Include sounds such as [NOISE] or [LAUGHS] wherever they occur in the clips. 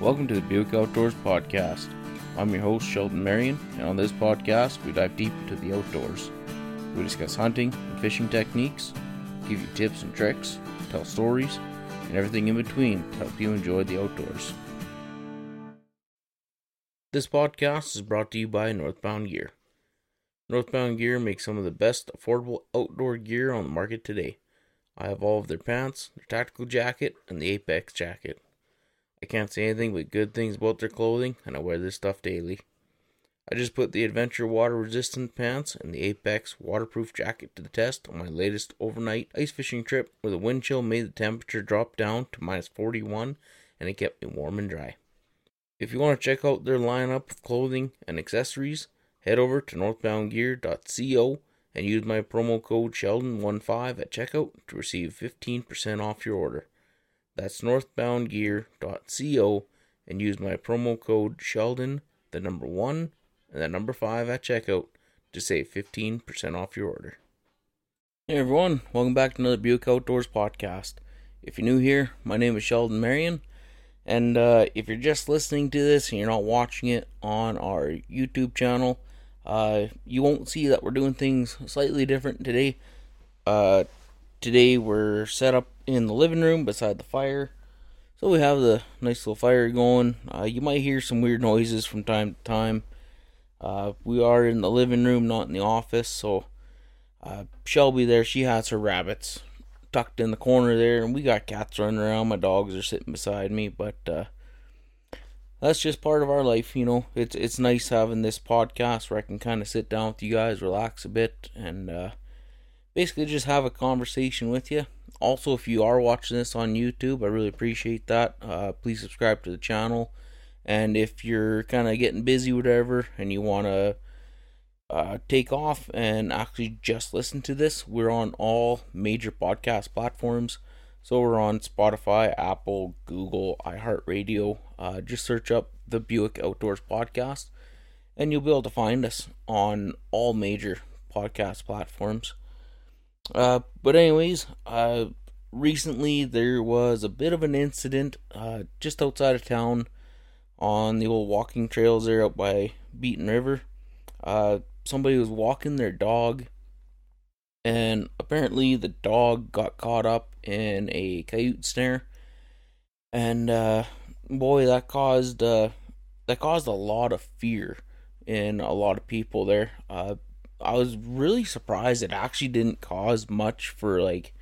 Welcome to the Buick Outdoors Podcast. I'm your host, Sheldon Marion, and on this podcast, we dive deep into the outdoors. We discuss hunting and fishing techniques, give you tips and tricks, tell stories, and everything in between to help you enjoy the outdoors. This podcast is brought to you by Northbound Gear. Northbound Gear makes some of the best affordable outdoor gear on the market today. I have all of their pants, their tactical jacket, and the Apex jacket. I can't say anything but good things about their clothing, and I wear this stuff daily. I just put the Adventure water resistant pants and the Apex waterproof jacket to the test on my latest overnight ice fishing trip where the wind chill made the temperature drop down to minus 41 and it kept me warm and dry. If you want to check out their lineup of clothing and accessories, head over to northboundgear.co and use my promo code Sheldon15 at checkout to receive 15% off your order. That's northboundgear.co and use my promo code Sheldon, the number one, and the number five at checkout to save 15% off your order. Hey everyone, welcome back to another Buick Outdoors podcast. If you're new here, my name is Sheldon Marion, and uh, if you're just listening to this and you're not watching it on our YouTube channel, uh, you won't see that we're doing things slightly different today. Uh, today we're set up in the living room beside the fire. So we have the nice little fire going. Uh, you might hear some weird noises from time to time. Uh, we are in the living room, not in the office. So uh, Shelby there, she has her rabbits tucked in the corner there, and we got cats running around. My dogs are sitting beside me, but uh, that's just part of our life, you know. It's it's nice having this podcast where I can kind of sit down with you guys, relax a bit, and uh, basically just have a conversation with you. Also, if you are watching this on YouTube, I really appreciate that. Uh, please subscribe to the channel. And if you're kind of getting busy, whatever, and you want to uh, take off and actually just listen to this, we're on all major podcast platforms. So we're on Spotify, Apple, Google, iHeartRadio. Uh, just search up the Buick Outdoors Podcast, and you'll be able to find us on all major podcast platforms. Uh, but anyways, uh, recently there was a bit of an incident uh, just outside of town on the old walking trails there out by Beatton River. Uh, somebody was walking their dog, and apparently the dog got caught up in a coyote snare, and uh, boy, that caused uh, that caused a lot of fear in a lot of people there. Uh, I was really surprised it actually didn't cause much for like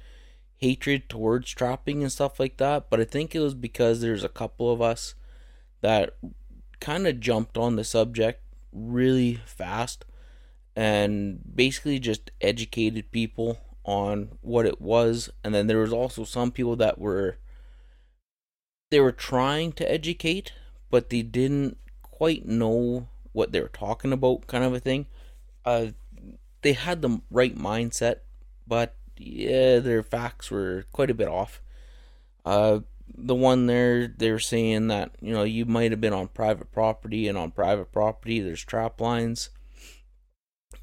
hatred towards trapping and stuff like that. But I think it was because there's a couple of us that kind of jumped on the subject really fast and basically just educated people on what it was. And then there was also some people that were they were trying to educate, but they didn't quite know what they were talking about, kind of a thing. Uh, they had the right mindset, but yeah, their facts were quite a bit off. Uh, the one there, they're saying that you know you might have been on private property, and on private property there's trap lines,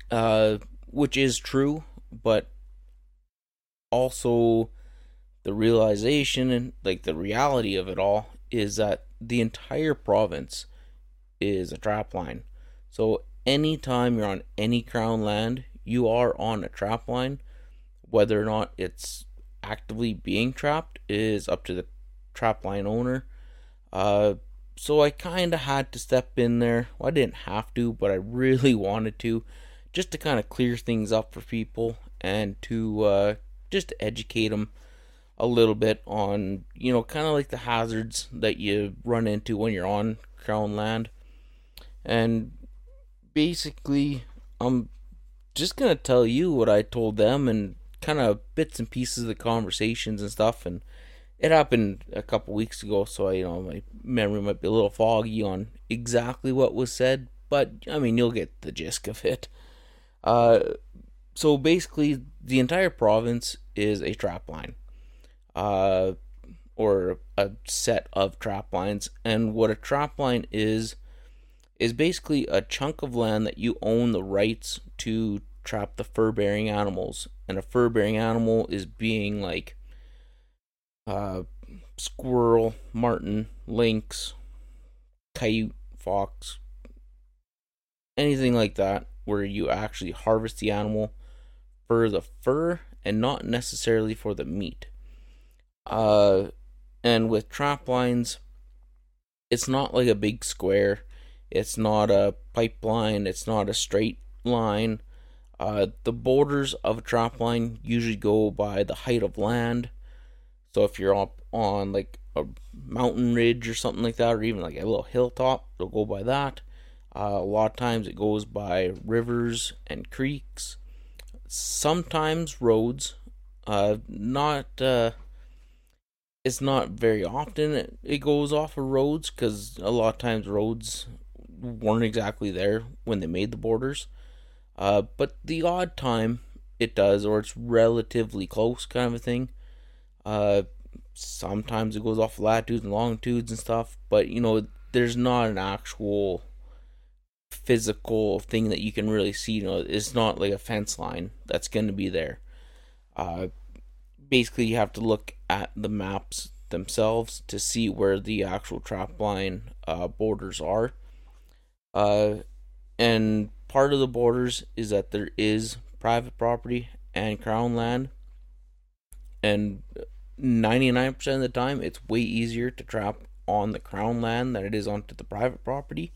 uh, which is true, but also the realization and like the reality of it all is that the entire province is a trap line. So anytime you're on any crown land, you are on a trap line. Whether or not it's actively being trapped is up to the trap line owner. Uh, so I kind of had to step in there. Well, I didn't have to, but I really [LAUGHS] wanted to, just to kind of clear things up for people and to uh, just educate them a little bit on, you know, kind of like the hazards that you run into when you're on crown land. And basically, I'm just gonna tell you what I told them and kind of bits and pieces of the conversations and stuff. And it happened a couple weeks ago, so I, you know my memory might be a little foggy on exactly what was said, but I mean you'll get the gist of it. Uh, so basically, the entire province is a trap line, uh, or a set of trap lines. And what a trap line is is basically a chunk of land that you own the rights to trap the fur bearing animals. And a fur bearing animal is being like uh, squirrel, marten, lynx, coyote, fox, anything like that, where you actually harvest the animal for the fur and not necessarily for the meat. Uh, and with trap lines, it's not like a big square. It's not a pipeline. It's not a straight line. Uh, the borders of a trap line usually go by the height of land. So if you're up on like a mountain ridge or something like that, or even like a little hilltop, they'll go by that. Uh, a lot of times it goes by rivers and creeks. Sometimes roads. Uh, not uh, it's not very often it, it goes off of roads because a lot of times roads weren't exactly there when they made the borders. Uh, but the odd time it does, or it's relatively close, kind of a thing. Uh, sometimes it goes off latitudes and longitudes and stuff, but you know, there's not an actual physical thing that you can really see. You know, it's not like a fence line that's going to be there. Uh, basically, you have to look at the maps themselves to see where the actual trap line uh, borders are. Uh, and part of the borders is that there is private property and crown land. And 99% of the time, it's way easier to trap on the crown land than it is onto the private property.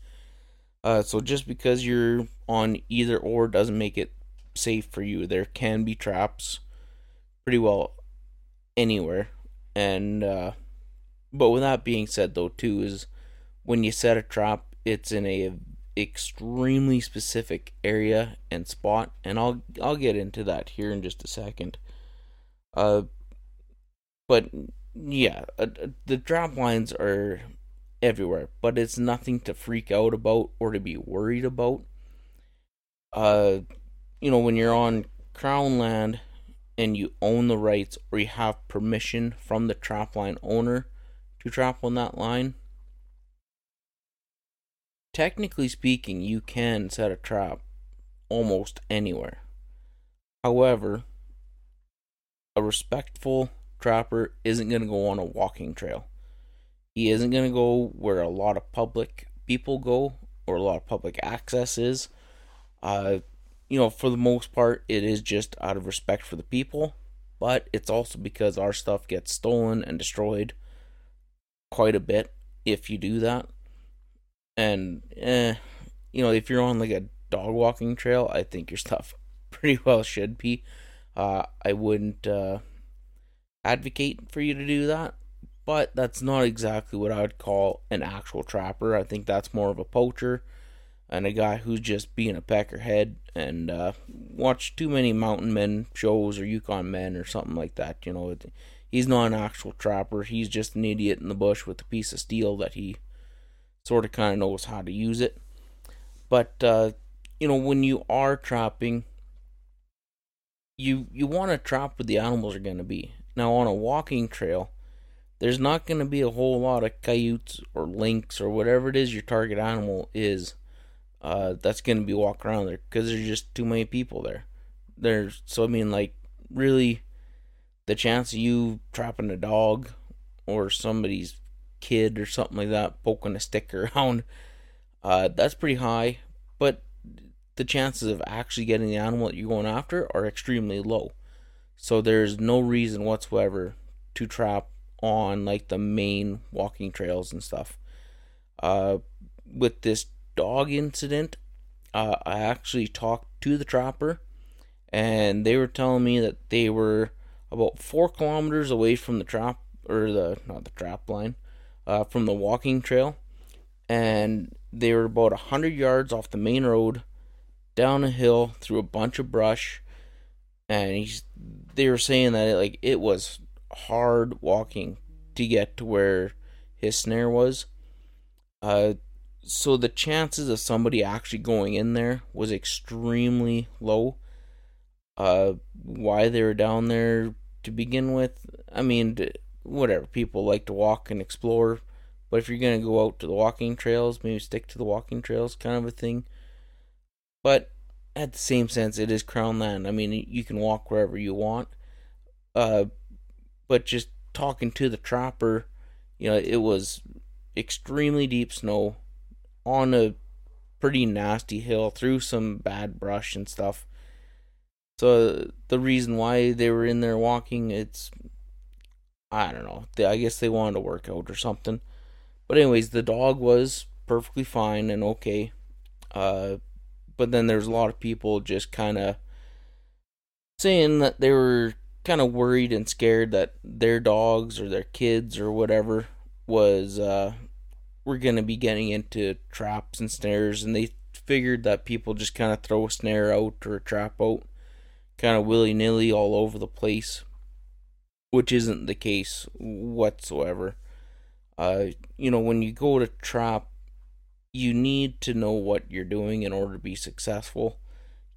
Uh, so just because you're on either or doesn't make it safe for you. There can be traps pretty well anywhere. And uh, but with that being said, though, too, is when you set a trap, it's in a extremely specific area and spot, and I'll I'll get into that here in just a second. Uh, but yeah, uh, the trap lines are everywhere, but it's nothing to freak out about or to be worried about. Uh, you know, when you're on crown land and you own the rights or you have permission from the trap line owner to trap on that line, technically speaking, you can set a trap almost anywhere. However, a respectful trapper isn't going to go on a walking trail. He isn't going to go where a lot of public people go or a lot of public access is. Uh, you know, for the most part, it is just out of respect for the people, but it's also because our stuff gets stolen and destroyed quite a bit if you do that. And, eh, you know, if you're on like a dog walking trail, I think your stuff [LAUGHS] pretty well should be. Uh, I wouldn't uh, advocate for you to do that, but that's not exactly what I would call an actual trapper. I think that's more of a poacher and a guy who's just being a peckerhead and uh, watch too many mountain men shows or Yukon men or something like that. You know, he's not an actual trapper. He's just an idiot in the bush with a piece of steel that he sort of kind of knows how to use it. But uh, you know, when you are trapping, you you want to trap where the animals are going to be. Now, on a walking trail, there's not going to be a whole lot of coyotes or lynx or whatever it is your target animal is. Uh, that's going to be walking around there because there's just too many people there. There's so I mean, like really, the chance of you trapping a dog or somebody's kid or something like that poking a stick around, uh, that's pretty high. But the chances of actually getting the animal that you're going after are extremely low. So there's no reason whatsoever to trap on like the main walking trails and stuff. Uh, with this dog incident, uh, I actually talked to the trapper, and they were telling me that they were about four kilometers away from the trap or the not the trap line, uh, from the walking trail, and they were about a hundred yards off the main road, down a hill through a bunch of brush, and he's they were saying that it, like it was hard walking to get to where his snare was. Uh, so the chances of somebody actually going in there was extremely low. Uh, why they were down there to begin with, I mean, whatever. People like to walk and explore, but if you're gonna go out to the walking trails, maybe stick to the walking trails, kind of a thing. But at the same sense, it is Crown Land. I mean, you can walk wherever you want. Uh, but just talking to the trapper, you know, it was extremely deep snow, on a pretty nasty hill through some bad brush and stuff. So the reason why they were in there walking, it's I don't know. I guess they wanted to work out or something. But anyways, the dog was perfectly fine and okay. Uh, but then there's a lot of people just kind of saying that they were kind of worried and scared that their dogs or their kids or whatever was uh, were to be getting into traps and snares, and they figured that people just kind of throw a snare out or a trap out, kind of willy nilly all over the place, which isn't the case whatsoever. Uh, you know, when you go to trap, you need to know what you're doing in order to be successful.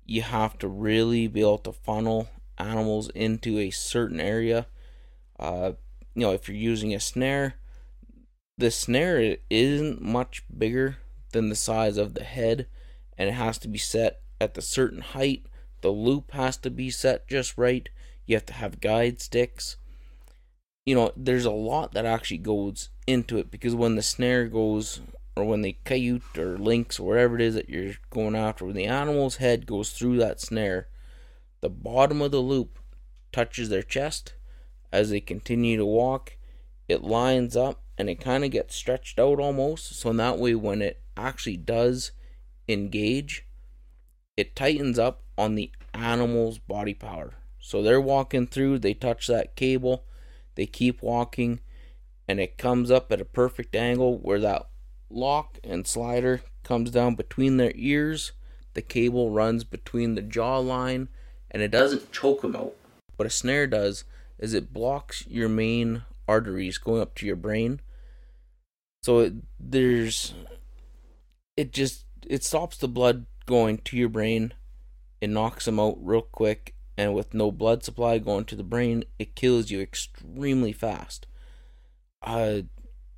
You have to really be able to funnel animals into a certain area. Uh, you know, if you're using a snare, the snare isn't much bigger than the size of the head, and it has to be set at the certain height. The loop has to be set just right. You have to have guide sticks. You know, there's a lot that actually goes into it because when the snare goes, or when the coyote or lynx or whatever it is that you're going after, when the animal's head goes through that snare, the bottom of the loop touches their chest as they continue to walk. It lines up and it kind of gets stretched out almost. So in that way, when it actually does engage, it tightens up on the animal's body power. So they're walking through, they touch that cable, they keep walking, and it comes up at a perfect angle where that lock and slider comes down between their ears. The cable runs between the jawline and it doesn't choke them out. What a snare does is it blocks your main arteries going up to your brain. So it, there's it just it stops the blood going to your brain. It knocks them out real quick and with no blood supply going to the brain, it kills you extremely fast. Uh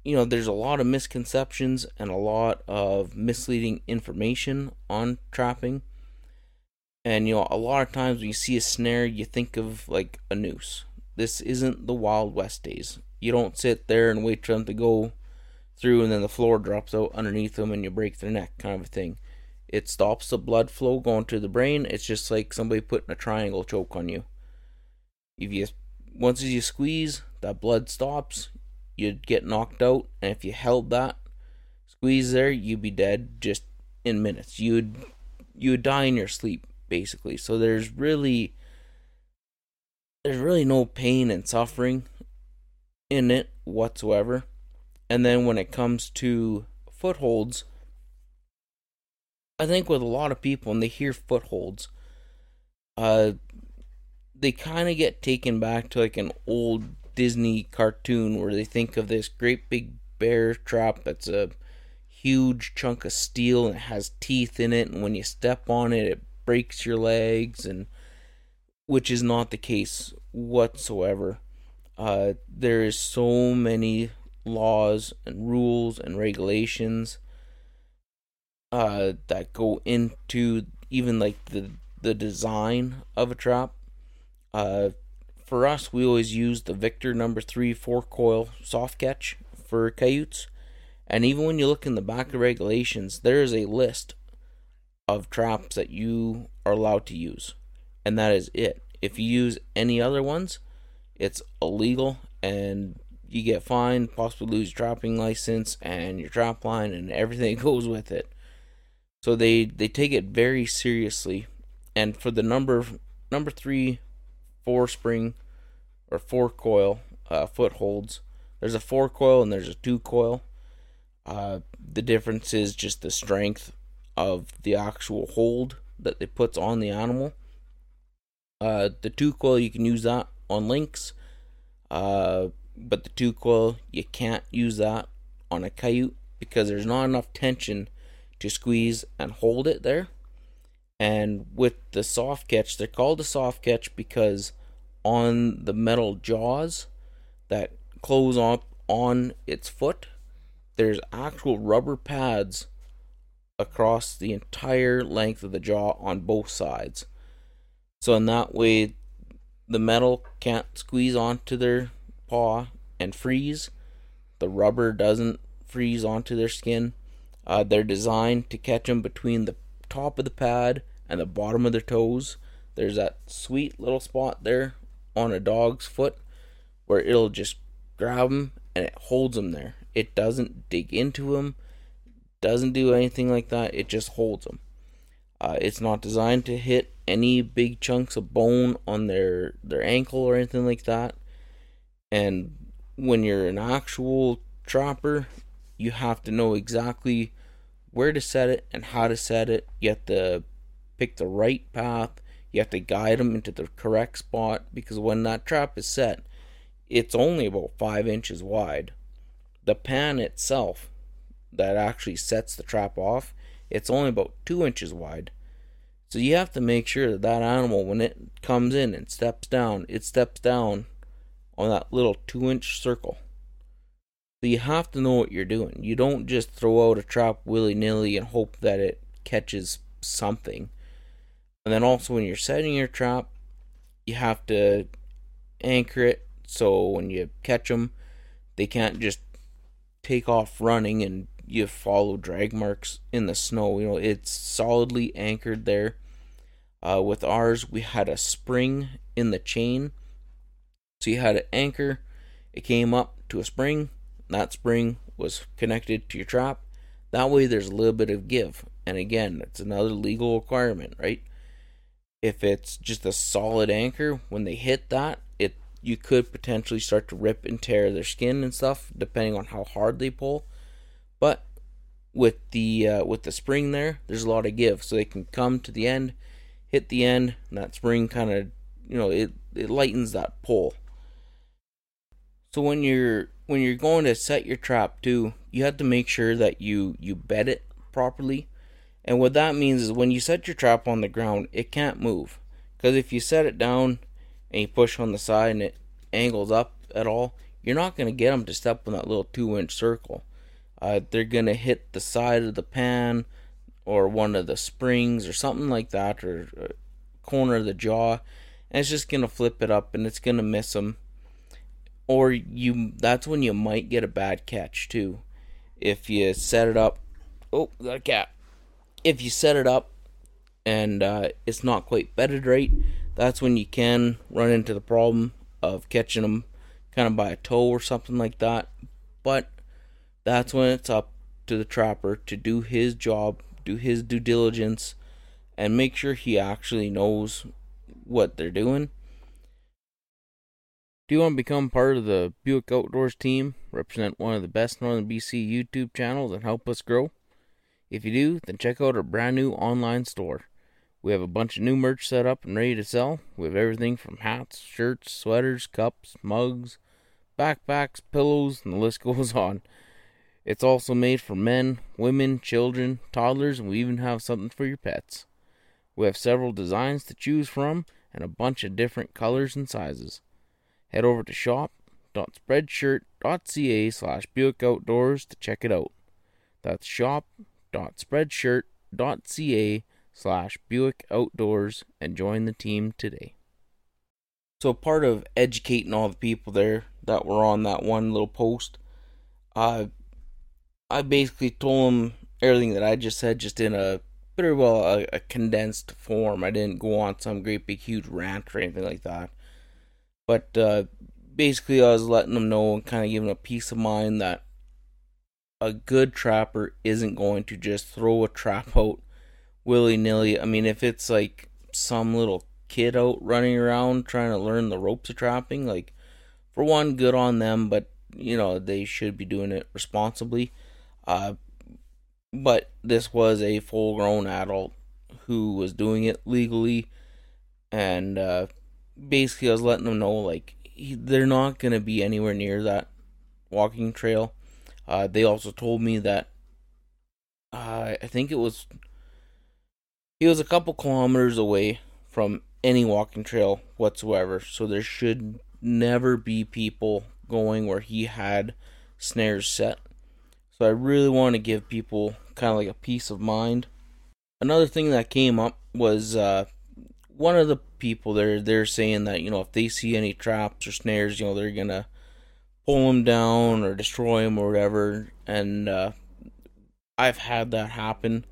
you know, there's a lot of misconceptions and a lot of misleading information on trapping and you know, a lot of times when you see a snare, you think of like a noose. This isn't the Wild West days. You don't sit there and wait for them to go through and then the floor drops out underneath them and you break their neck, kind of a thing. It stops the blood flow going to the brain. It's just like somebody putting a triangle choke on you. If you once you squeeze, that blood stops, you'd get knocked out, and if you held that squeeze there, you'd be dead just in minutes. You'd you would die in your sleep basically. So there's really there's really no pain and suffering in it whatsoever. And then when it comes to footholds, I think with a lot of people when they hear footholds, uh they kind of get taken back to like an old Disney cartoon where they think of this great big bear trap that's a huge chunk of steel and it has teeth in it and when you step on it it breaks your legs and which is not the case whatsoever. Uh, there is so many laws and rules and regulations uh, that go into even like the the design of a trap. Uh, for us, we always use the Victor number three four coil soft catch for coyotes, and even when you look in the back of regulations, there is a list of traps that you are allowed to use. And that is it. If you use any other ones, it's illegal and you get fined, possibly lose your trapping license and your trap line and everything [LAUGHS] goes with it. So they they take it very seriously. And for the number number 3 four spring or four coil uh, footholds, there's a four coil and there's a two coil. Uh, the difference is just the strength of the actual hold that it puts on the animal. Uh, the two coil you can use that on lynx, uh, but the two coil you can't use that on a coyote because there's not enough tension to squeeze and hold it there. And with the soft catch, they're called a soft catch because on the metal jaws that close up on its foot, there's actual rubber pads across the entire length of the jaw on both sides. So in that way the metal can't squeeze onto their paw and freeze. The rubber doesn't freeze onto their skin. Uh, they're designed to catch them between the top of the pad and the bottom of their toes. There's that sweet little spot there on a dog's foot where it'll just grab them and it holds them there. It doesn't dig into them, doesn't do anything like that. It just holds them. Uh, it's not designed to hit any big chunks of bone on their their ankle or anything like that. And when you're an actual trapper, you have to know exactly where to set it and how to set it. You have to pick the right path. You have to guide them into the correct spot because when that trap is set, it's only about five inches wide. The pan itself that actually sets the trap off it's only about two inches wide. So you have to make sure that that animal, when it comes in and steps down, it steps down on that little two inch circle. So you have to know what you're doing. You don't just throw out a trap willy nilly and hope that it catches something. And then also, when you're setting your trap, you have to anchor it so when you catch them, they can't just take off running and you follow drag marks in the snow. You know, it's solidly anchored there. Uh, with ours, we had a spring in the chain. So you had an anchor, it came up to a spring. That spring was connected to your trap. That way, there's a little bit of give. And again, it's another legal requirement, right? If it's just a solid anchor, when they hit that, it you could potentially start to rip and tear their skin and stuff, depending on how hard they pull. But with the uh, with the spring there, there's a lot of give, so they can come to the end, hit the end, and that spring kind of you know it it lightens that pull. So when you're when you're going to set your trap too, you have to make sure that you you bed it properly. And what that means is when you set your trap on the ground, it can't move. Because if you set it down and you push on the side and it angles up at all, you're not going to get them to step on that little two inch circle. Uh, they're going to hit the side of the pan or one of the springs or something like that or uh, corner of the jaw and it's just going to flip it up and it's going to miss them or you that's when you might get a bad catch too. If you set it up oh got a cat. If you set it up and uh, it's not quite bedded right that's when you can run into the problem of catching them kind of by a toe or something like that. But that's when it's up to the trapper to do his job, do his due diligence, and make sure he actually knows what they're doing. Do you want to become part of the Buick Outdoors team, represent one of the best Northern BC YouTube channels, and help us grow? If you do, then check out our brand new online store. We have a bunch of new merch set up and ready to sell. We have everything from hats, shirts, sweaters, cups, mugs, backpacks, pillows, and the list [LAUGHS] goes on. It's also made for men, women, children, toddlers, and we even have something for your pets. We have several designs to choose from and a bunch of different colors and sizes. Head over to shop.spreadshirt.ca slash Buick Outdoors to check it out. That's shop.spreadshirt.ca slash Buick Outdoors and join the team today. So part of educating all the people there that were on that one little post, uh, I basically told them everything that I just said, just in a pretty well a, a, condensed form. I didn't go on some great big huge rant or anything like that. But uh, basically, I was letting them know and kind of giving them a peace of mind that a good trapper isn't going to just throw a trap out willy nilly. I mean, if it's like some little kid out running around trying to learn the ropes of trapping, like for one, good on them, but you know they should be doing it responsibly. Uh, but this was a full grown adult who was doing it legally. And uh, basically, I was letting them know like, he, they're not to be anywhere near that walking trail. Uh, they also told me that uh, I think it was he was a couple kilometers away from any walking trail whatsoever. So there should never be people going where he had snares set. So I really want to give people kind of like a peace of mind. Another thing that came up was uh, one of the people there. They're saying that you know if they see any traps or snares, you know they're gonna pull them down or destroy them or whatever. And uh, I've had that happen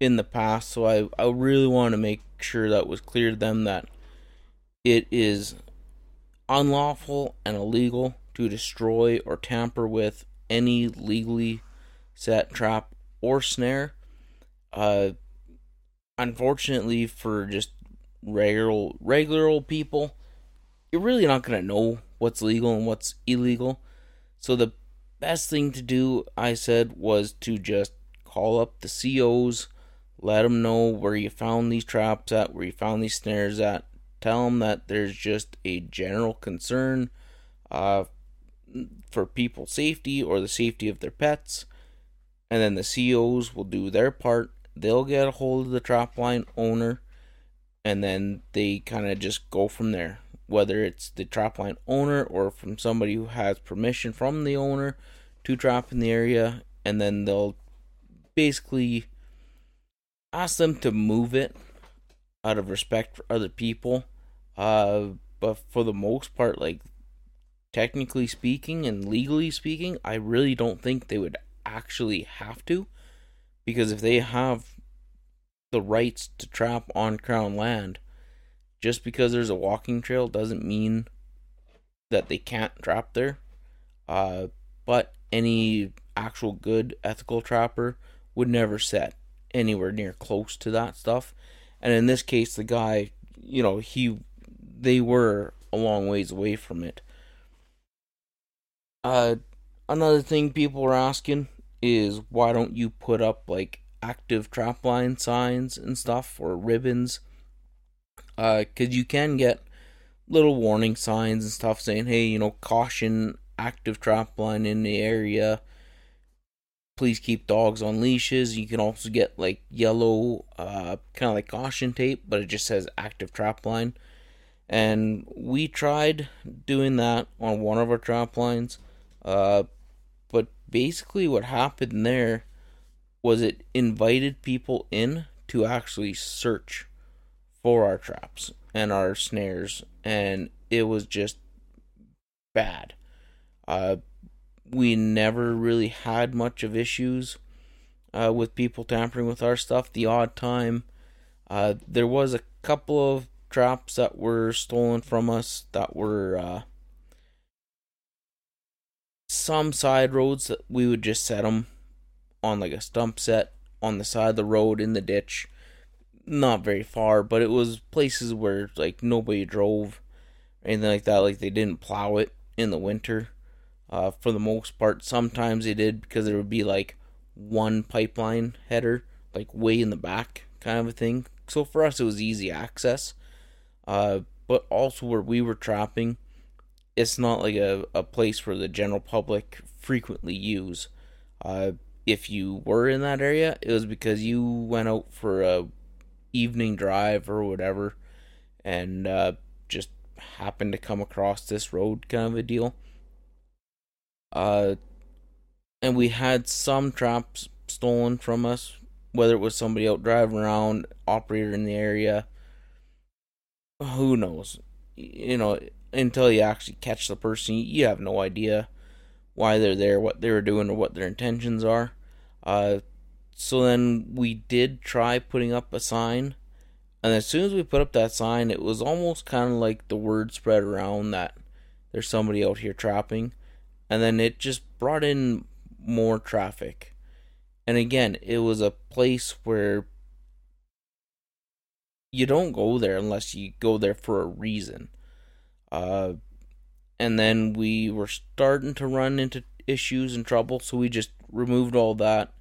in the past, so I I really want to make sure that was clear to them that it is unlawful and illegal to destroy or tamper with any legally set trap or snare. Uh, unfortunately, for just regular regular old people, you're really not gonna know what's legal and what's illegal. So the best thing to do, I said, was to just call up the COs, let them know where you found these traps at, where you found these snares at. Tell them that there's just a general concern uh, for people's safety or the safety of their pets. And then the COs will do their part. They'll get a hold of the trap line owner, and then they kind of just go from there. Whether it's the trap line owner or from somebody who has permission from the owner to trap in the area, and then they'll basically ask them to move it out of respect for other people. Uh, but for the most part, like technically speaking and legally speaking, I really don't think they would actually have to. Because if they have the rights to trap on crown land, just because there's a walking trail doesn't mean that they can't trap there. Uh, but any actual good ethical trapper would never set anywhere near close to that stuff. And in this case, the guy, you know, he, they were a long ways away from it. Uh, another thing people were asking is why don't you put up like active trapline signs and stuff or ribbons? Uh, cause you can get little warning signs and stuff saying, hey, you know, caution, active trapline in the area please keep dogs on leashes. You can also get like yellow, uh, kind of like caution tape, but it just says active trap line. And we tried doing that on one of our trap lines, uh, but basically what happened there was it invited people in to actually search for our traps and our snares, and it was just bad. Uh, we never really had much of issues uh, with people tampering with our stuff. The odd time, uh, there was a couple of traps that were stolen from us that were uh, some side roads that we would just set them on like a stump set on the side of the road in the ditch. Not very far, but it was places where like nobody drove, or anything like that. Like they didn't plow it in the winter uh, for the most part, sometimes they did because there would be like one pipeline header, like way in the back, kind of a thing. So for us, it was easy access. Uh, but also where we were trapping, it's not like a, a place where the general public frequently use. Uh, if you were in that area, it was because you went out for a evening drive or whatever, and uh, just happened to come across this road, kind of a deal. Uh, and we had some traps stolen from us, whether it was somebody out driving around, operator in the area. Who knows? You know, until you actually catch the person, you have no idea why they're there, what they were doing, or what their intentions are. Uh, so then we did try putting up a sign, and as soon as we put up that sign, it was almost kind of like the word spread around that there's somebody out here trapping and then it just brought in more traffic. And again, it was a place where you don't go there unless you go there for a reason. Uh, and then we were starting to run into issues and trouble, so we just removed all that.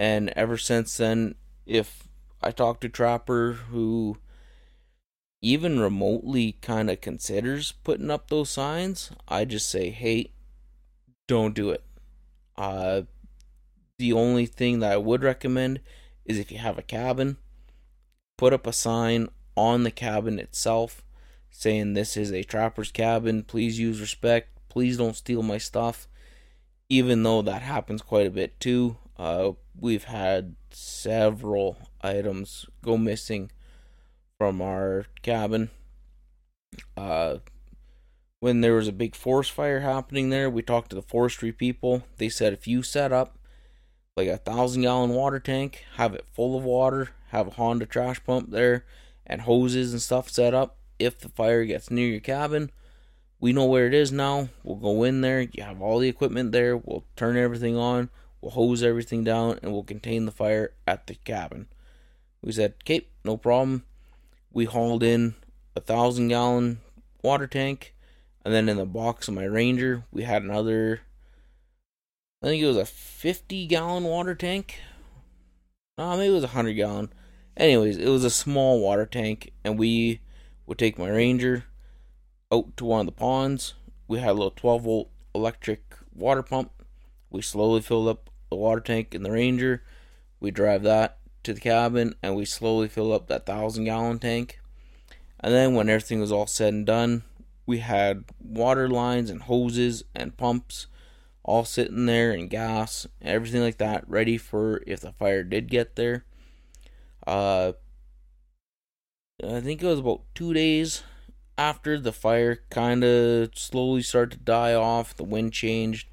And ever since then, if I talk to Trapper who even remotely kind of considers putting up those signs, I just say, hey, don't do it. Uh, the only thing that I would recommend is if you have a cabin, put up a sign on the cabin itself saying this is a trapper's cabin. Please use respect. Please don't steal my stuff. Even though that happens quite a bit too. Uh, we've had several items go missing from our cabin. Uh, when there was a big forest fire happening there, we talked to the forestry people. They said if you set up like a thousand gallon water tank, have it full of water, have a Honda trash pump there, and hoses and stuff set up. If the fire gets near your cabin, we know where it is now. We'll go in there. You have all the equipment there. We'll turn everything on. We'll hose everything down and we'll contain the fire at the cabin. We said, okay, no problem. We hauled in a thousand gallon water tank. And then in the box of my Ranger, we had another, I think it was a 50 gallon water tank. No, maybe it was a 100 gallon. Anyways, it was a small water tank. And we would take my Ranger out to one of the ponds. We had a little 12 volt electric water pump. We slowly filled up the water tank in the Ranger. We drive that to the cabin and we slowly fill up that thousand gallon tank. And then when everything was all said and done, we had water lines and hoses and pumps all sitting there and gas, everything like that, ready for if the fire did get there. Uh, I think it was about two days after the fire kind of slowly started to die off, the wind changed,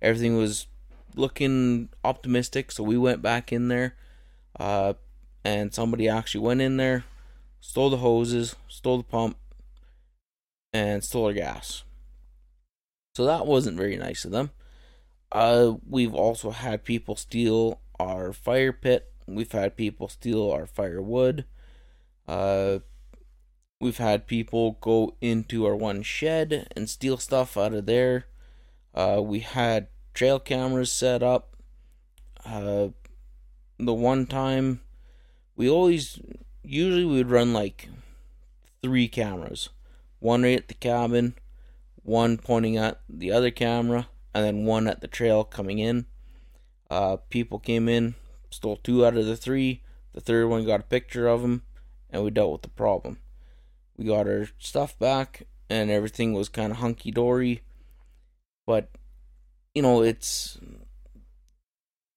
everything was looking optimistic. So we went back in there, uh, and somebody actually went in there, stole the hoses, stole the pump, and stole our gas. So that wasn't very nice of them. Uh, we've also had people steal our fire pit. We've had people steal our firewood. Uh, we've had people go into our one shed and steal stuff out of there. Uh, we had trail cameras set up. Uh, the one time, we always, usually we would run like three cameras one right at the cabin, one pointing at the other camera, and then one at the trail coming in. Uh, people came in, stole two out of the three. The third one got a picture of them, and we dealt with the problem. We got our stuff back, and everything was kind of hunky dory. But you know, it's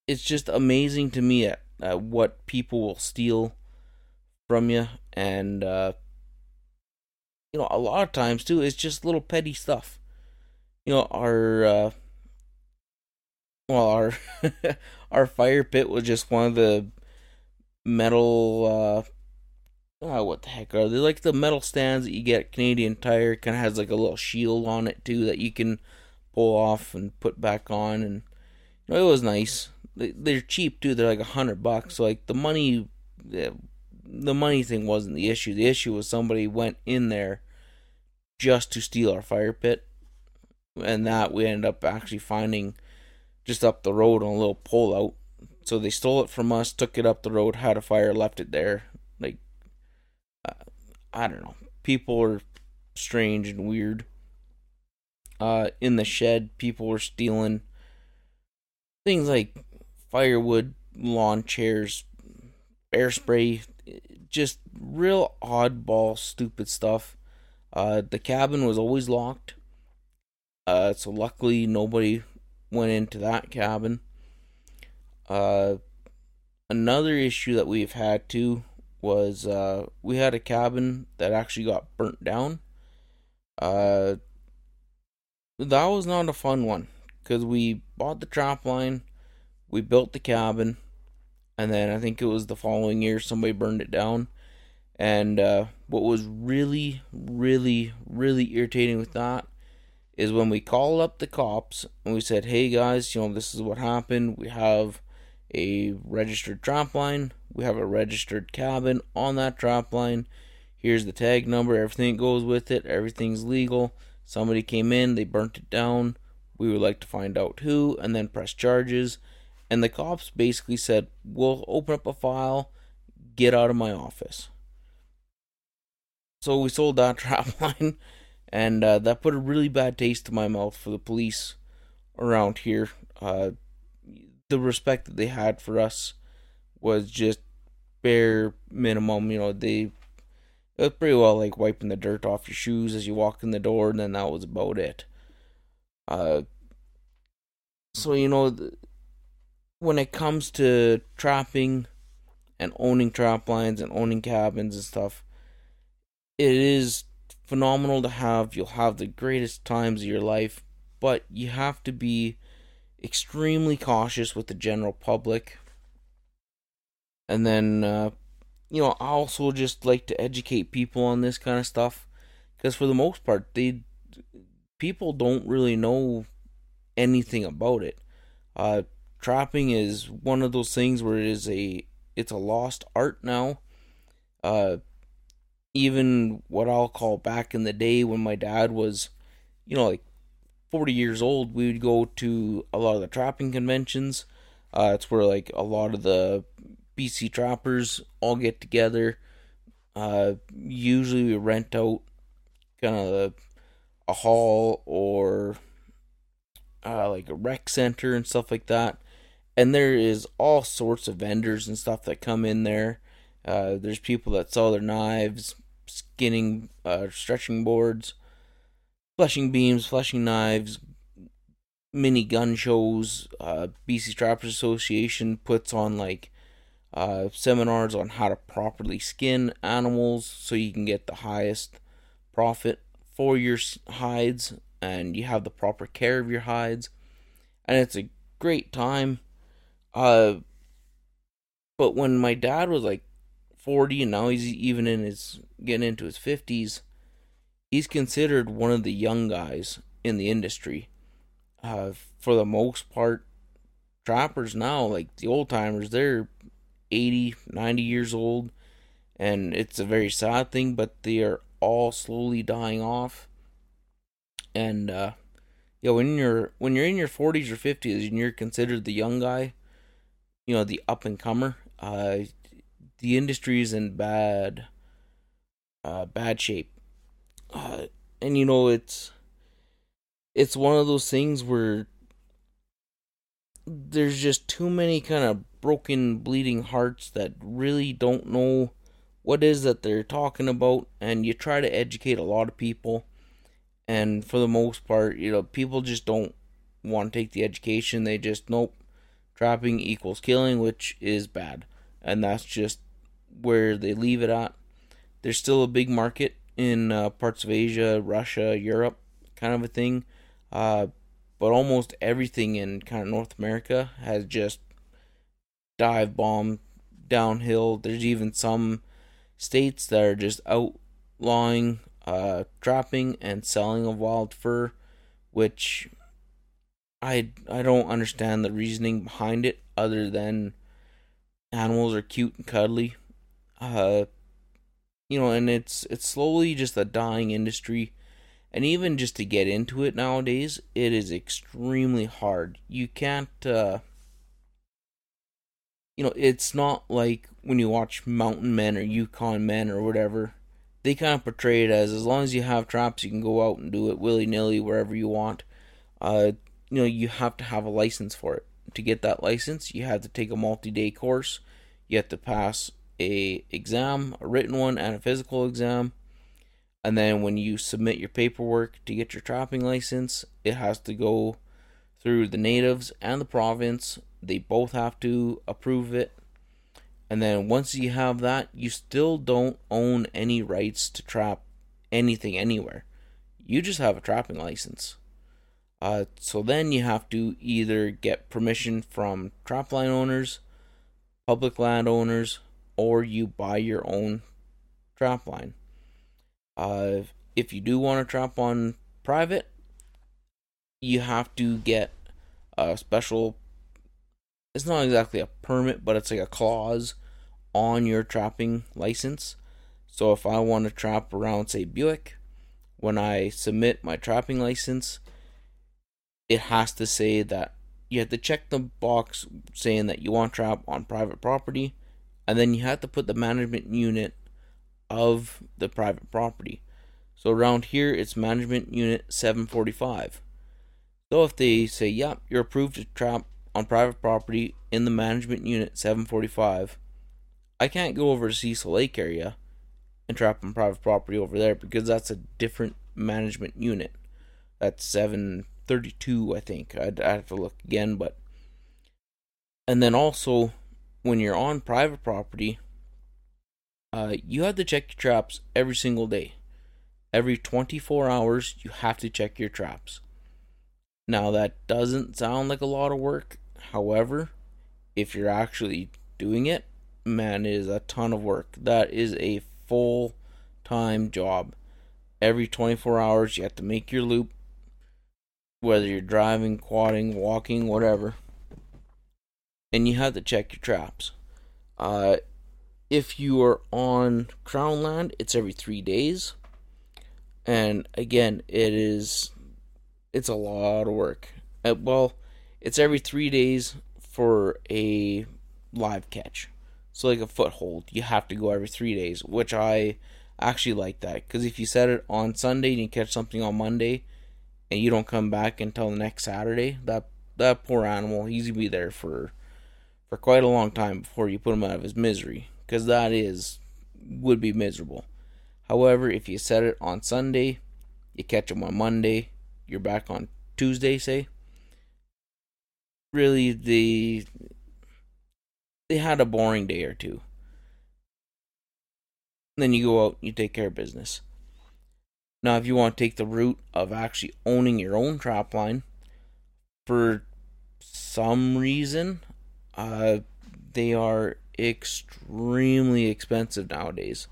it's just amazing to me at, at what people will steal from you, and uh, you know, a lot of times too, it's just little petty stuff. You know, our uh, well, our [LAUGHS] our fire pit was just one of the metal. Uh, oh, what the heck are they? Like the metal stands that you get Canadian Tire. Kind of has like a little shield on it too that you can pull off and put back on, and you know, it was nice. They're cheap too. They're like a hundred bucks. So like the money, the money thing wasn't the issue. The issue was somebody went in there just to steal our fire pit, and that we ended up actually finding just up the road on a little pull out. So they stole it from us, took it up the road, had a fire, left it there. Like, uh, I don't know. People are strange and weird. Uh, in the shed, people were stealing things like firewood, lawn chairs, bear spray, just real oddball, stupid stuff. Uh, the cabin was always locked. Uh, so luckily nobody went into that cabin. Uh, another issue that we've had too was uh, we had a cabin that actually got burnt down. That was not a fun one because we bought the trap line, we built the cabin, and then I think it was the following year somebody burned it down. And uh, what was really, really, really irritating with that is when we called up the cops and we said, hey guys, you know, this is what happened. We have a registered trap line, we have a registered cabin on that trap line. Here's the tag number, everything goes with it, everything's legal. Somebody came in, they burnt it down. We would like to find out who and then press charges. And the cops basically said, We'll open up a file, get out of my office. So we sold that [LAUGHS] trap line and uh, that put a really bad taste in my mouth for the police around here. Uh, the respect that they had for us was just bare minimum. You know, they it was pretty well like wiping the dirt off your shoes as you walk in the door, and then that was about it. Uh, so you know, when it comes to trapping and owning trap lines and owning cabins and stuff, it is phenomenal to have. You'll have the greatest times of your life, but you have to be extremely cautious with the general public. And then, uh, you know, I also just like to educate people on this kind of stuff because for the most part, they people don't really know anything about it. Uh, trapping is one of those things where it is a it's a lost art now. Uh, even what I'll call back in the day when my dad was, you know, like 40 years old, we would go to a lot of the trapping conventions. Uh, it's where like a lot of the BC trappers all get together. Uh, usually we rent out kind of a hall or uh, like a rec center and stuff like that. And there is all sorts of vendors and stuff that come in there. Uh, there's people that sell their knives, skinning, uh, stretching boards, fleshing beams, fleshing knives, mini gun shows. Uh, BC Trappers Association puts on like uh, seminars on how to properly skin animals so you can get the highest profit for your hides and you have the proper care of your hides. And it's a great time. Uh, but when my dad was like 40 and now he's even in his getting into his 50s, he's considered one of the young guys in the industry. Uh, for the most part, trappers now, like the old timers, they're 80, 90 years old, and it's a very sad thing, but they are all slowly dying off. And uh, yeah, when you're when you're in your 40s or 50s and you're considered the young guy, you know, the up and comer, uh, the industry is in bad, uh, bad shape. Uh, and you know, it's it's one of those things where there's just too many kind of broken, bleeding hearts that really don't know what is that they're talking about, and you try to educate a lot of people, and for the most part, you know, people just don't want to take the education. They just nope, trapping equals killing, which is bad, and that's just where they leave it at. There's still a big market in uh, parts of Asia, Russia, Europe, kind of a thing. Uh, but almost everything in kind of North America has just dive bomb downhill. There's even some states that are just outlawing uh, trapping and selling of wild fur, which I I don't understand the reasoning behind it other than animals are cute and cuddly. Uh, you know, and it's it's slowly just a dying industry. And even just to get into it nowadays, it is extremely hard. You can't uh you know, it's not like when you watch Mountain Men or Yukon Men or whatever. They kind of portray it as as long as you have traps, you can go out and do it willy nilly wherever you want. Uh, you know, you have to have a license for it. To get that license, you have to take a multi day course. You have to pass a exam, a written one, and a physical exam. And then when you submit your paperwork to get your trapping license, it has to go through the natives and the province. They both have to approve it. And then once you have that, you still don't own any rights to trap anything anywhere. You just have a trapping license. Uh, so then you have to either get permission from trapline owners, public landowners, or you buy your own trap line. Uh, if you do want to trap on private, you have to get a special. It's not exactly a permit, but it's like a clause on your trapping license. So if I want to trap around, say, Buick, when I submit my trapping license, it has to say that you have to check the box saying that you want to trap on private property and then you have to put the management unit of the private property. So around here, it's management unit 745. So if they say, "Yep, you're approved to trap on private property in the management unit 745," I can't go over to Cecil Lake area and trap on private property over there because that's a different management unit. That's 732, I think. I'd, I'd have to look again, but and then also when you're on private property, uh, you have to check your traps every single day. Every 24 hours, you have to check your traps. Now, that doesn't sound like a lot of work. However, if you're actually doing it, man, it is a ton of work. That is a full time job. Every 24 hours, you have to make your loop, whether you're driving, quadding, walking, whatever. And you have to check your traps. Uh, if you are on Crown Land, it's every three days. And again, it is it's a lot of work. Uh, well, it's every three days for a live catch. So like a foothold, you have to go every three days, which I actually like that because if you set it on Sunday and you catch something on Monday, and you don't come back until the next Saturday, that that poor animal, he's gonna be there for for quite a long time before you put him out of his misery because that is would be miserable. However, if you set it on Sunday, you catch him on Monday, you're back on Tuesday, say. Really, the they had a boring day or two. Then you go out, you take care of business. Now, if you want to take the route of actually owning your own trap line, for some reason, uh, they are extremely expensive nowadays.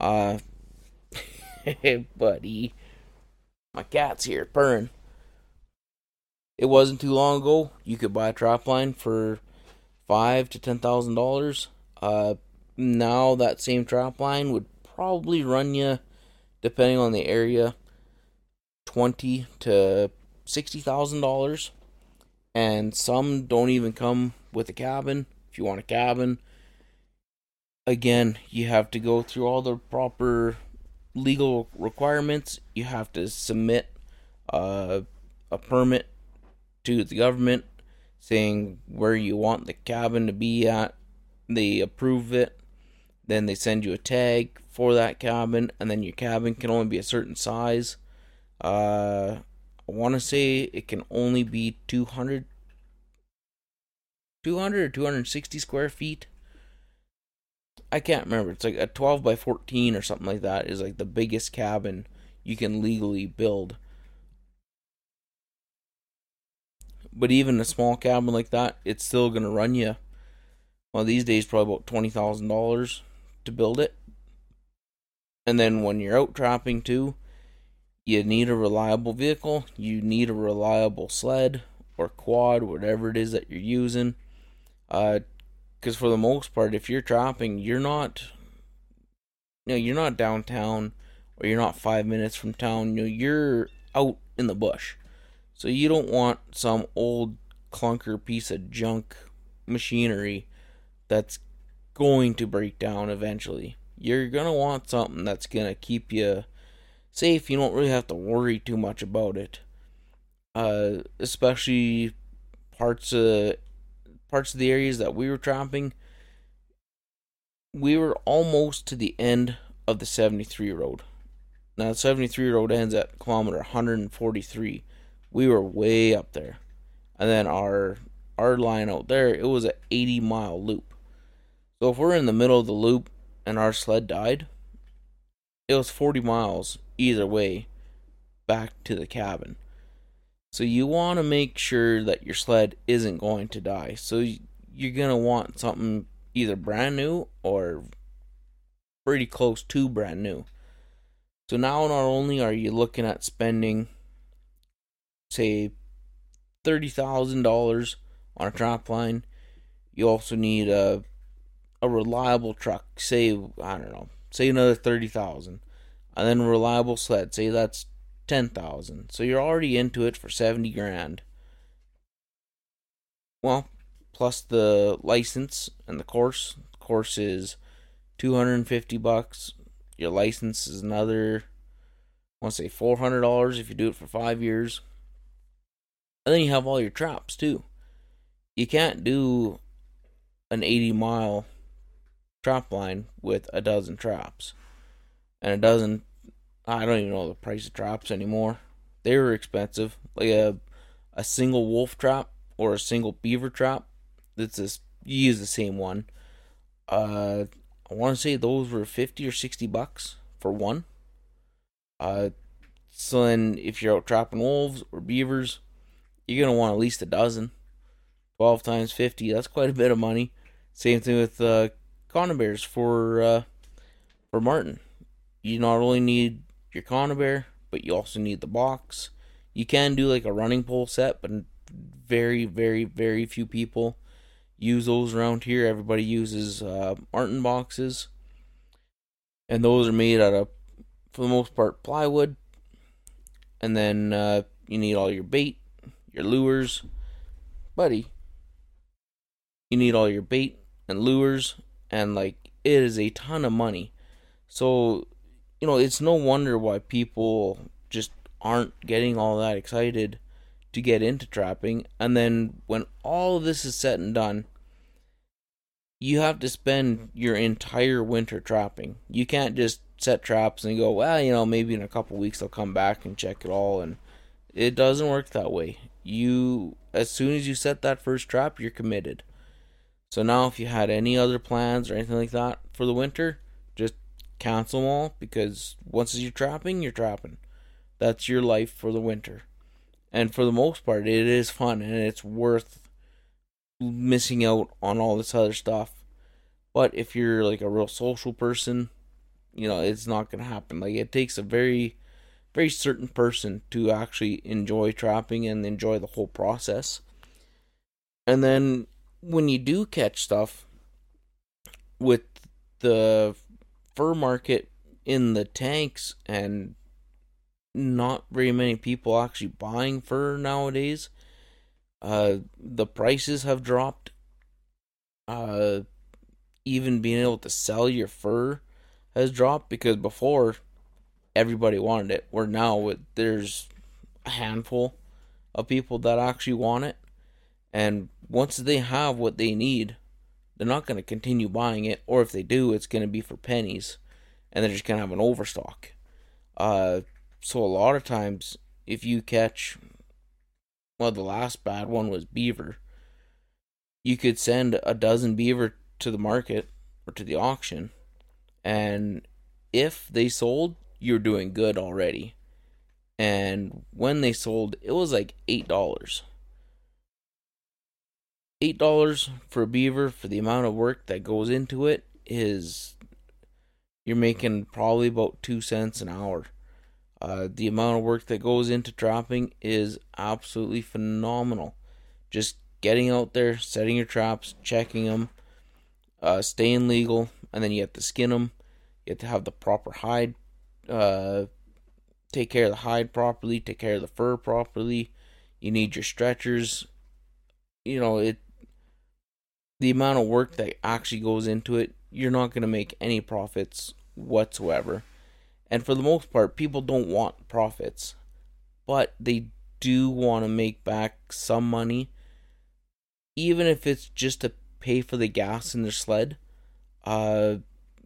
Uh, [LAUGHS] buddy, my cat's here purring. It wasn't too long ago you could buy a trap line for five to ten thousand dollars. Uh, now that same trap line would probably run you, depending on the area, twenty to sixty thousand dollars. And some don't even come with a cabin. If you want a cabin, again, you have to go through all the proper legal requirements. You have to submit uh, a permit to the government saying where you want the cabin to be at. They approve it. Then they send you a tag for that cabin, and then your cabin can only be a certain size. Uh, I want to say it can only be 200, 200 or 260 square feet. I can't remember. It's like a 12 by 14 or something like that is like the biggest cabin you can legally build. But even a small cabin like that, it's still to run you, well, these days, probably about $20,000 to build it. And then when you're out trapping too, you need a reliable vehicle, you need a reliable sled or quad, whatever it is that you're using. Uh, because for the most part, if you're trapping, you're not, you know, you're not downtown or you're not five minutes from town. You know, you're out in the bush. So you don't want some old clunker piece of junk machinery that's going to break down eventually. You're going to want something that's going to keep you safe. You don't really have to worry too much about it. Uh, especially parts of parts of the areas that we were trapping. We were almost to the end of the 73 road. Now, the 73 road ends at kilometer 143 we were way up there. And then our our line out there, it was an 80 mile loop. So if we're in the middle of the loop and our sled died, it was 40 miles either way back to the cabin. So you want to make sure that your sled isn't going to die. So you're going to want something either brand new or pretty close to brand new. So now not only are you looking at spending say thirty thousand dollars on a trap line. You also need a a reliable truck. Say I don't know, say another thirty thousand, and then a reliable sled. Say that's ten thousand. So you're already into it for seventy grand. Well, plus the license and the course. The course is two hundred and fifty bucks. Your license is another. I want to say four hundred dollars if you do it for five years. And then you have all your traps too. You can't do an 80 mile trap line with a dozen traps. And a dozen, I don't even know the price of traps anymore. They were expensive. Like a, a single wolf trap or a single beaver trap. That's this, you use the same one. Uh, I want to say those were 50 or 60 bucks for one. Uh, so then if you're out trapping wolves or beavers, you're gonna want at least a dozen. Twelve times fifty, that's quite a bit of money. Same thing with uh, conibears for uh, for marten. You not only need your conibear, but you also need the box. You can do like a running pole set, but very, very, very few people use those around here. Everybody uses uh, marten boxes, and those are made out of, for the most part, plywood. And then uh, you need all your bait, your lures, buddy. You need all your bait and lures, and like it is a ton of money. So, you know, it's no wonder why people just aren't getting all that excited to get into trapping. And then when all this is said and done, you have to spend your entire winter trapping. You can't just set traps and go, well, you know, maybe in a couple weeks I'll come back and check it all. And it doesn't work that way. You, as soon as you set that first trap, you're committed. So now, if you had any other plans or anything like that for the winter, just cancel them all because once you're trapping, you're trapping. That's your life for the winter. And for the most part, it is fun and it's worth missing out on all this other stuff. But if you're like a real social person, you know, it's not going to happen. Like, it takes a very, very certain person to actually enjoy trapping and enjoy the whole process. And then when you do catch stuff with the fur market in the tanks and not very many people actually buying fur nowadays. Uh, the prices have dropped. Uh, even being able to sell your fur has dropped because before everybody wanted it. Where now there's a handful of people that actually want it, and once they have what they need, they're not going to continue buying it, or if they do, it's going to be for pennies, and they're just going to have an overstock. Uh, so a lot of times, if you catch, well, the last bad one was beaver. You could send a dozen beaver to the market or to the auction, and if they sold, you're doing good already. And when they sold, it was like eight dollars. Eight dollars for a beaver for the amount of work that goes into it is you're making probably about two cents an hour. Uh, the amount of work that goes into trapping is absolutely phenomenal. Just getting out there, setting your traps, checking them, uh, staying legal, and then you have to skin them. You have to have the proper hide, uh, take care of the hide properly, take care of the fur properly. You need your stretchers. You know it. The amount of work that actually goes into it, you're not going to make any profits whatsoever. And for the most part, people don't want profits, but they do want to make back some money, even if it's just to pay for the gas in their sled. Uh,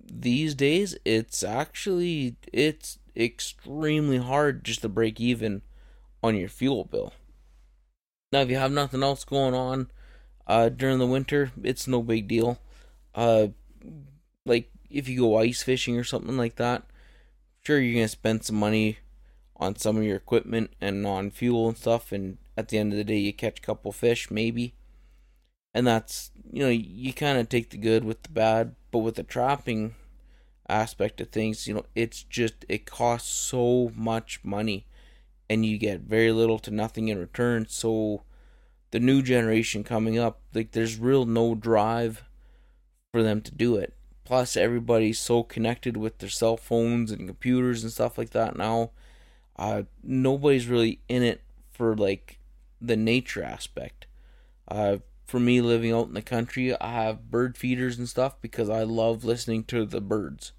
these days, it's actually it's extremely hard just to break even on your fuel bill. Now, if you have nothing else going on uh, during the winter, it's no big deal. Uh, like if you go ice fishing or something like that, sure you're gonna spend some money on some of your equipment and on fuel and stuff and at the end of the day you catch a couple fish maybe and that's you know you kind of take the good with the bad but with the trapping aspect of things you know it's just it costs so much money and you get very little to nothing in return so the new generation coming up like there's real no drive for them to do it Plus, everybody's so connected with their cell phones and computers and stuff like that now. Uh, nobody's really in it for like the nature aspect. Uh, for me, living out in the country, I have bird feeders and stuff because I love listening to the birds.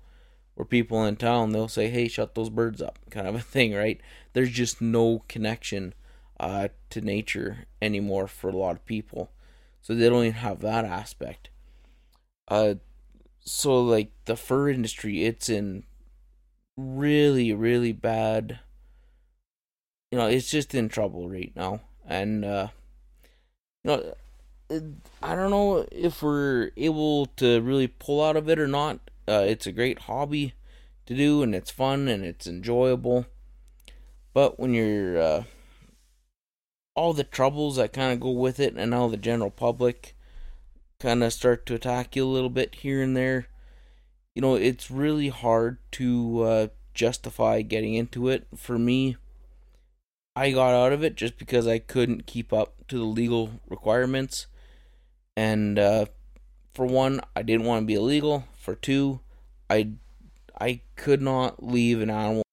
Where people in town, they'll say, "Hey, shut those birds up," [LAUGHS] kind of a thing, right? There's just no connection uh, to nature anymore for a lot of people, so they don't even have that aspect. Uh, so like the fur industry it's in really really bad you know it's just in trouble right now and uh you know i don't know if we're able to really pull out of it or not uh it's a great hobby to do and it's fun and it's enjoyable but when you're uh all the troubles that kind of go with it, and all the general public kind of start to attack you a little bit here and there. You know, it's really hard to uh, justify getting into it. For me, I got out of it just because I couldn't keep up to the legal requirements. And uh, for one, I didn't want to be illegal. For two, I I could not leave an animal.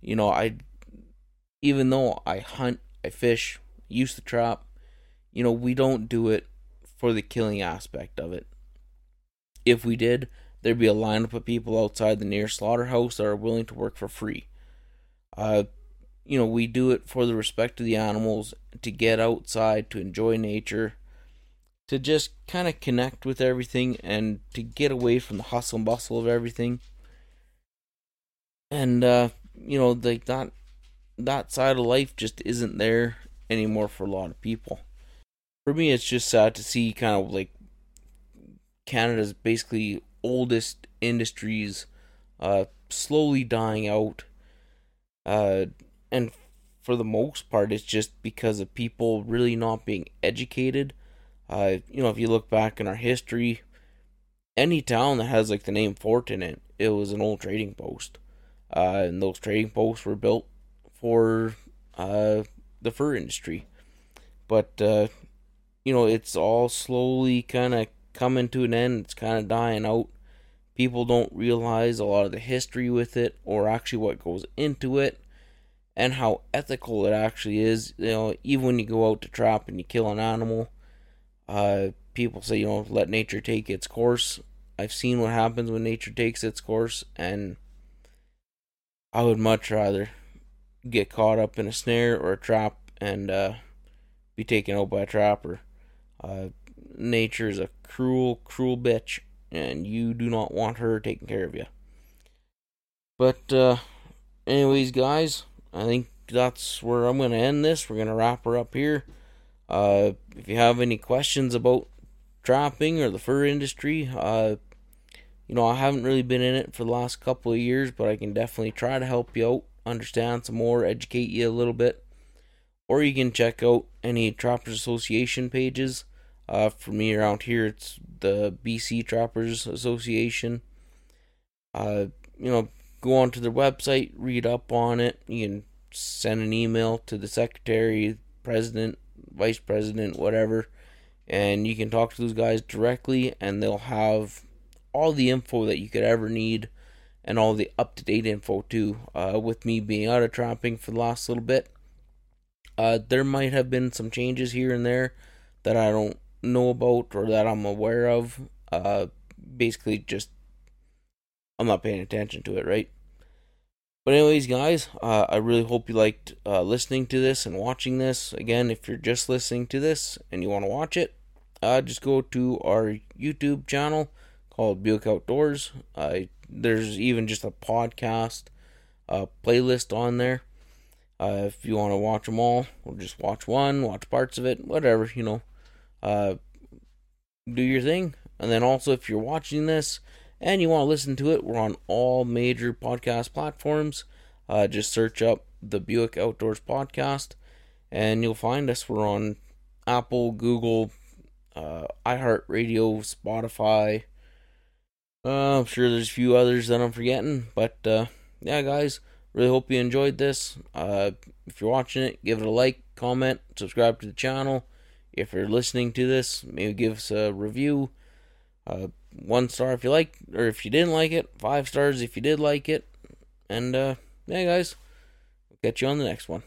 You know, I even though I hunt, I fish, use the trap, you know, we don't do it for the killing aspect of it. If we did, there'd be a lineup of people outside the nearest slaughterhouse that are willing to work for free. Uh, you know, we do it for the respect of the animals, to get outside, to enjoy nature, to just kind of connect with everything, and to get away from the hustle and bustle of everything. And uh, you know, like that that side of life just isn't there anymore for a lot of people. For me, it's just sad to see kind of like Canada's basically oldest industries uh, slowly dying out. Uh, and for the most part, it's just because of people really not being educated. Uh, you know, if you look back in our history, any town that has like the name Fort in it, it was an old trading post. Uh, and those trading posts were built for uh, the fur industry. But, uh, you know, it's all slowly kind of coming to an end. It's kind of dying out. People don't realize a lot of the history with it or actually what goes into it and how ethical it actually is. You know, even when you go out to trap and you kill an animal, uh, people say, you know, let nature take its course. I've seen what happens when nature takes its course, and I would much rather get caught up in a snare or a trap and uh, be taken out by a trapper. Uh, nature is a cruel, cruel bitch, and you do not want her taking care of you. But, uh, anyways, guys, I think that's where I'm going to end this. We're going to wrap her up here. Uh, if you have any questions about trapping or the fur industry, uh, you know, I haven't really been in it for the last couple of years, but I can definitely try to help you out understand some more, educate you a little bit. Or you can check out any Trappers Association pages. Uh, for me around here, it's the BC Trappers Association. Uh, you know, go onto their website, read up on it. You can send an email to the secretary, president, vice president, whatever, and you can talk to those guys directly, and they'll have all the info that you could ever need and all the up to date info too. Uh, with me being out of trapping for the last little bit, uh, there might have been some changes here and there that I don't know about or that I'm aware of. Uh, basically, just I'm not paying attention to it, right? But anyways, guys, uh, I really hope you liked uh, listening to this and watching this. Again, if you're just listening to this and you want to watch it, uh, just go to our YouTube channel called Buick Outdoors. There's even just a podcast uh, playlist on there. Uh, if you want to watch them all, or just watch one, watch parts of it, whatever, you know. Uh, do your thing. And then also, if you're watching this and you want to listen to it, we're on all major podcast platforms. Uh, just search up the Buick Outdoors Podcast and you'll find us. We're on Apple, Google, uh, iHeartRadio, Spotify, uh, I'm sure there's a few others that I'm forgetting, but uh, yeah, guys, really hope you enjoyed this. Uh, if you're watching it, give it a like, comment, subscribe to the channel. If you're listening to this, maybe give us a review. Uh, one star if you like, or if you didn't like it. Five stars if you did like it. And uh, yeah, guys, we'll catch you on the next one.